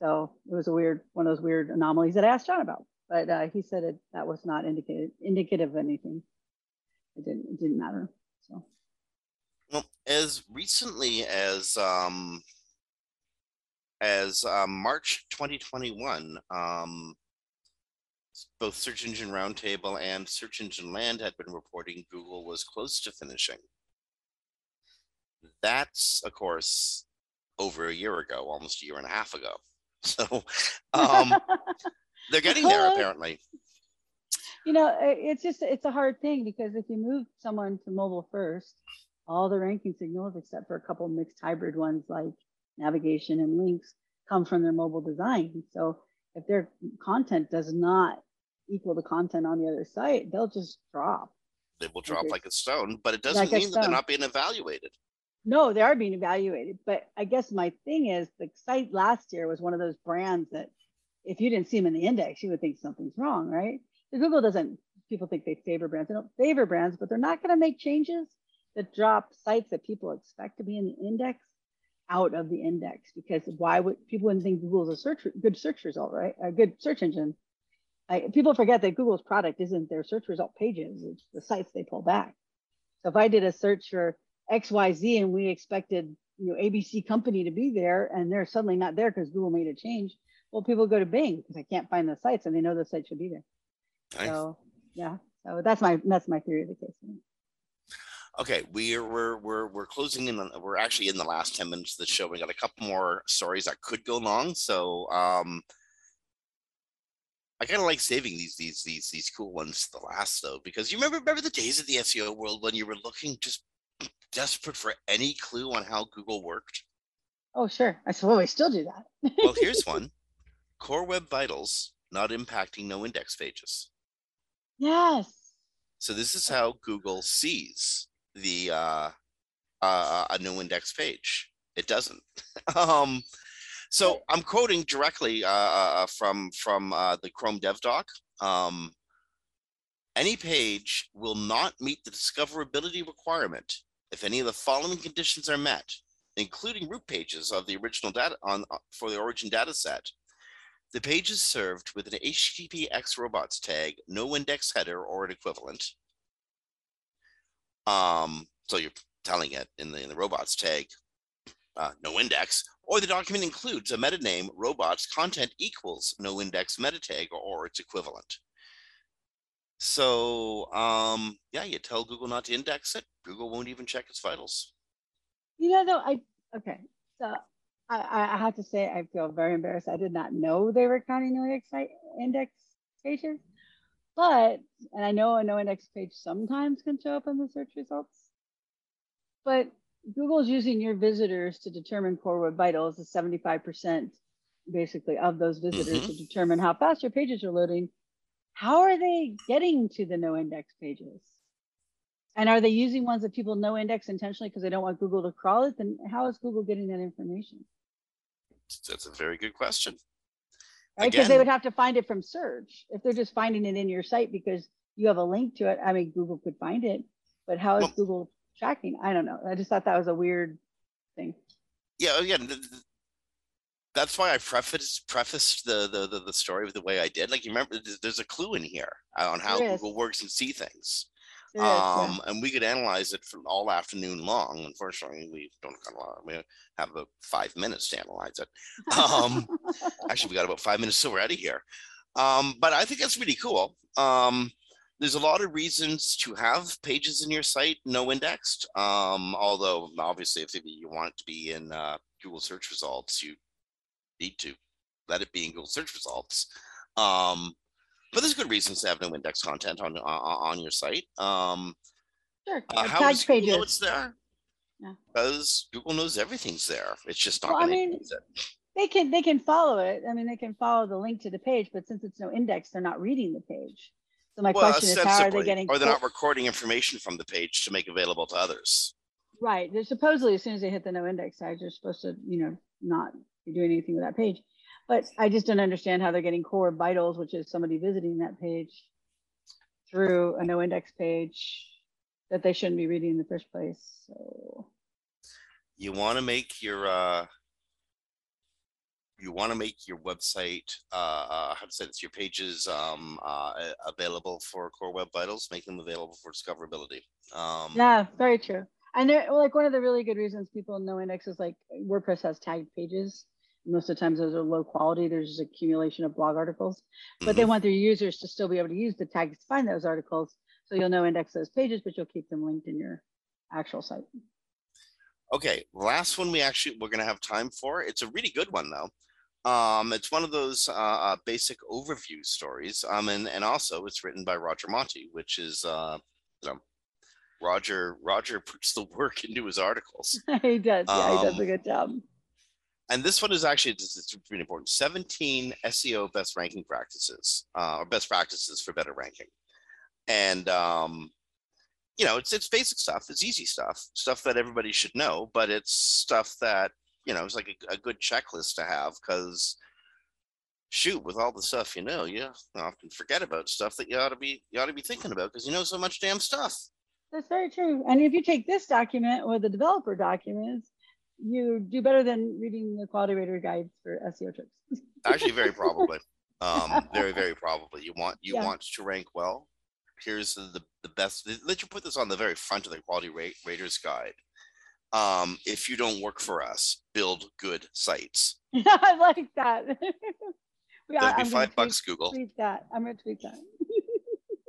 So it was a weird one of those weird anomalies that I asked John about but uh, he said it, that was not indicated indicative of anything. It didn't it didn't matter. So Well, as recently as um, as um, March 2021, um, both Search Engine Roundtable and Search Engine Land had been reporting Google was close to finishing. That's, of course, over a year ago, almost a year and a half ago. So um, they're getting there apparently. you know, it's just it's a hard thing because if you move someone to mobile first, all the ranking signals, except for a couple mixed hybrid ones like navigation and links, come from their mobile design. So if their content does not equal the content on the other site, they'll just drop. They will drop like a stone, but it doesn't Like mean that they're not being evaluated. No, they are being evaluated. But I guess my thing is the site last year was one of those brands that if you didn't see them in the index, you would think something's wrong, right? So Google doesn't, people think they favor brands. They don't favor brands, but they're not going to make changes that drop sites that people expect to be in the index out of the index because why would people wouldn't think Google's a search good search result, right? A good search engine. I, people forget that Google's product isn't their search result pages, it's the sites they pull back. So if I did a search for XYZ and we expected you know ABC company to be there and they're suddenly not there because Google made a change, well, people go to Bing because I can't find the sites and they know the site should be there. Nice. So yeah, so that's my that's my theory of the case. Okay, we're we're we're we're closing in. On, we're actually in the last ten minutes of the show. We got a couple more stories that could go long, so um, I kind of like saving these these these these cool ones to the last though, because you remember remember the days of the SEO world when you were looking just desperate for any clue on how Google worked. Oh sure, I said, well, we still do that. Well, here's one: Core Web Vitals not impacting no index pages. yes. So this is how Google sees the uh, uh, a new index page. It doesn't. um, so I'm quoting directly uh, uh, from from uh, the Chrome Dev Doc. Um, any page will not meet the discoverability requirement if any of the following conditions are met, including root pages of the original data on uh, for the origin data set. The page is served with an HTTPX robots tag, no index header or an equivalent. Um, so you're telling it in the in the robots tag, uh, no index, or the document includes a meta name robots content equals no index meta tag or, or its equivalent. So um, yeah, you tell Google not to index it. Google won't even check its vitals. You know, though, I okay. So I, I have to say, I feel very embarrassed. I did not know they were counting no index pages, but and I know a no index page sometimes can show up in the search results, but Google is using your visitors to determine core web vitals, the 75% basically of those visitors mm-hmm. to determine how fast your pages are loading. How are they getting to the no index pages? And are they using ones that people no index intentionally because they don't want Google to crawl it? Then how is Google getting that information? That's a very good question. Right, because they would have to find it from search. If they're just finding it in your site because you have a link to it, I mean, Google could find it, but how is well, Google tracking? I don't know. I just thought that was a weird thing. Yeah, again, that's why I prefaced prefaced the, the the the story with the way I did. Like you remember, there's a clue in here on how Google works and see things um, and we could analyze it for all afternoon long. Unfortunately, we don't we have about five minutes to analyze it. Um, actually, we got about five minutes, so we're out of here. Um, but I think that's really cool. Um, there's a lot of reasons to have pages in your site no indexed. Um, although obviously, if you want it to be in uh, Google search results, you need to let it be in Google search results. Um, but there's good reasons to have no index content on uh, on your site. Um, sure. Uh, how tag pages. know it's there? Yeah. Because Google knows everything's there. It's just not. Well, I mean, they can they can follow it. I mean, they can follow the link to the page, but since it's no index, they're not reading the page. So my well, question is, how are they getting? Or they're not recording information from the page to make available to others. Right. They're supposedly as soon as they hit the no index tag, they're supposed to, you know, not be doing anything with that page. But I just don't understand how they're getting core vitals, which is somebody visiting that page through a no index page that they shouldn't be reading in the first place. So you want to make your uh you want to make your website uh, uh how to say this your pages um uh available for core web vitals make them available for discoverability um yeah very true and they're like one of the really good reasons people no index is like wordpress has tagged pages most of the times those are low quality. There's just accumulation of blog articles, but mm-hmm. they want their users to still be able to use the tags to find those articles. So you'll no index those pages, but you'll keep them linked in your actual site. Okay, last one we actually we're gonna have time for. It's a really good one though. Um, it's one of those uh, uh, basic overview stories. Um, and and also it's written by Roger Montti, which is uh, you know, Roger Roger puts the work into his articles. he does. Yeah, um, he does a um, good job and this one is actually it's really important 17 seo best ranking practices uh, or best practices for better ranking. And um, you know it's it's basic stuff it's easy stuff stuff that everybody should know but it's stuff that you know it's like a, a good checklist to have because shoot with all the stuff you know you often forget about stuff that you ought to be you ought to be thinking about because you know so much damn stuff. That's very true. And if you take this document or the developer documents you do better than reading the quality rater guides for SEO tricks. Actually, very probably. Um, very, very probably. You want you yeah. want to rank well. Here's the the best. Let you put this on the very front of the quality rate raters guide. Um, if you don't work for us, build good sites. I like that. yeah, That'd be I'm five bucks, tweet, Google. Tweet that. I'm gonna tweet that.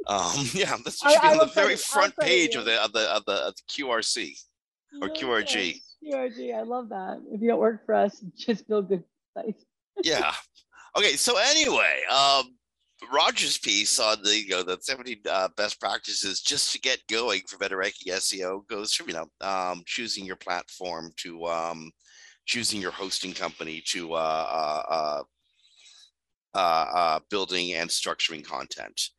um, yeah, this should be on the very front page of the, of the of the of the QRC or QRG. QRG, I love that. If you don't work for us, just build good sites. yeah. Okay. So anyway, um, Roger's piece on the you know the 70 uh, best practices just to get going for better ranking SEO goes from you know um, choosing your platform to um, choosing your hosting company to uh, uh, uh, uh building and structuring content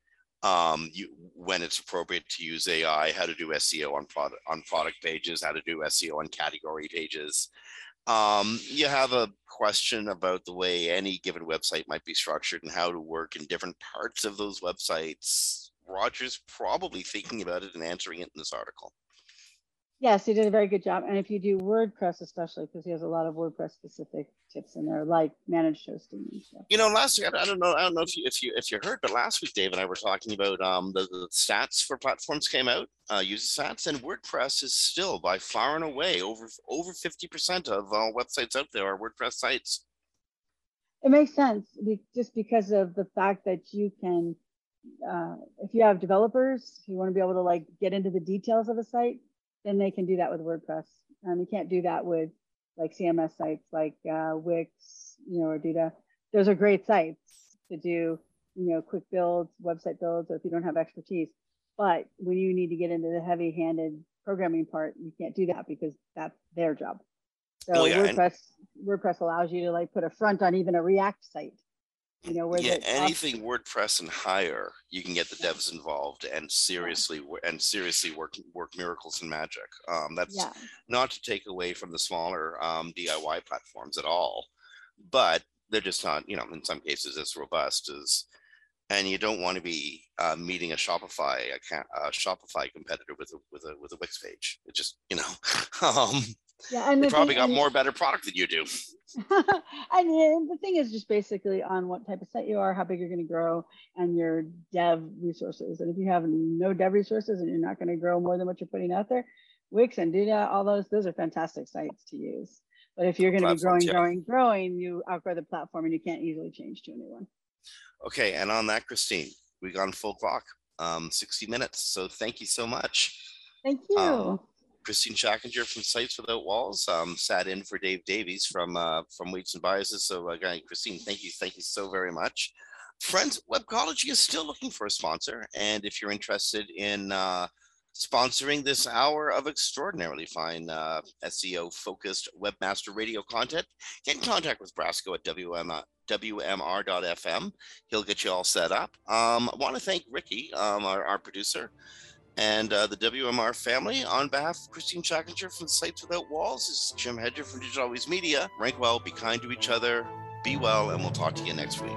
um, you, when it's appropriate to use AI, how to do SEO on product on product pages, how to do SEO on category pages. Um, you have a question about the way any given website might be structured and how to work in different parts of those websites. Roger's probably thinking about it and answering it in this article. Yes, he did a very good job. And if you do WordPress, especially because he has a lot of WordPress specific tips in there, like managed hosting and stuff. You know, last week I don't know, I don't know if you if you if you heard, but last week Dave and I were talking about um the, the stats for platforms came out, uh, user stats, and WordPress is still by far and away over over fifty percent of all websites out there are WordPress sites. It makes sense just because of the fact that you can, uh, if you have developers, you want to be able to like get into the details of a site then they can do that with WordPress. And you can't do that with like CMS sites like uh, Wix, you know, or Duda. Those are great sites to do, you know, quick builds, website builds, or if you don't have expertise. But when you need to get into the heavy-handed programming part, you can't do that because that's their job. So oh, yeah, WordPress WordPress allows you to like put a front on even a React site you know where yeah anything wordpress and higher you can get the devs involved and seriously yeah. and seriously work work miracles and magic um, that's yeah. not to take away from the smaller um, diy platforms at all but they're just not you know in some cases as robust as and you don't want to be uh, meeting a Shopify a, a, Shopify competitor with a with a with a Wix page. It just you know, um, yeah, and they probably thing, got more better product than you do. I mean, the thing is just basically on what type of site you are, how big you're going to grow, and your dev resources. And if you have no dev resources and you're not going to grow more than what you're putting out there, Wix and Duda, all those, those are fantastic sites to use. But if you're going to be growing, yeah. growing, growing, you outgrow the platform and you can't easily change to a new one. Okay, and on that, Kristine, we gone full clock, um, 60 minutes. So thank you so much. Thank you. Um, Kristine Schachinger from Sites Without Walls um, sat in for Dave Davies from uh, from Weights and Biases. So again, Kristine, thank you, thank you so very much. Friends, Webcology is still looking for a sponsor, and if you're interested in uh, sponsoring this hour of extraordinarily fine uh, SEO focused webmaster radio content, get in contact with Brasco at WM, WMR.fm. He'll get you all set up. Um, I want to thank Ricky, um, our, our producer and uh, the WMR family. On behalf of Kristine Schachinger from Sites Without Walls, this is Jim Hedger from Digital Always Media. Rank well, be kind to each other, be well, and we'll talk to you next week.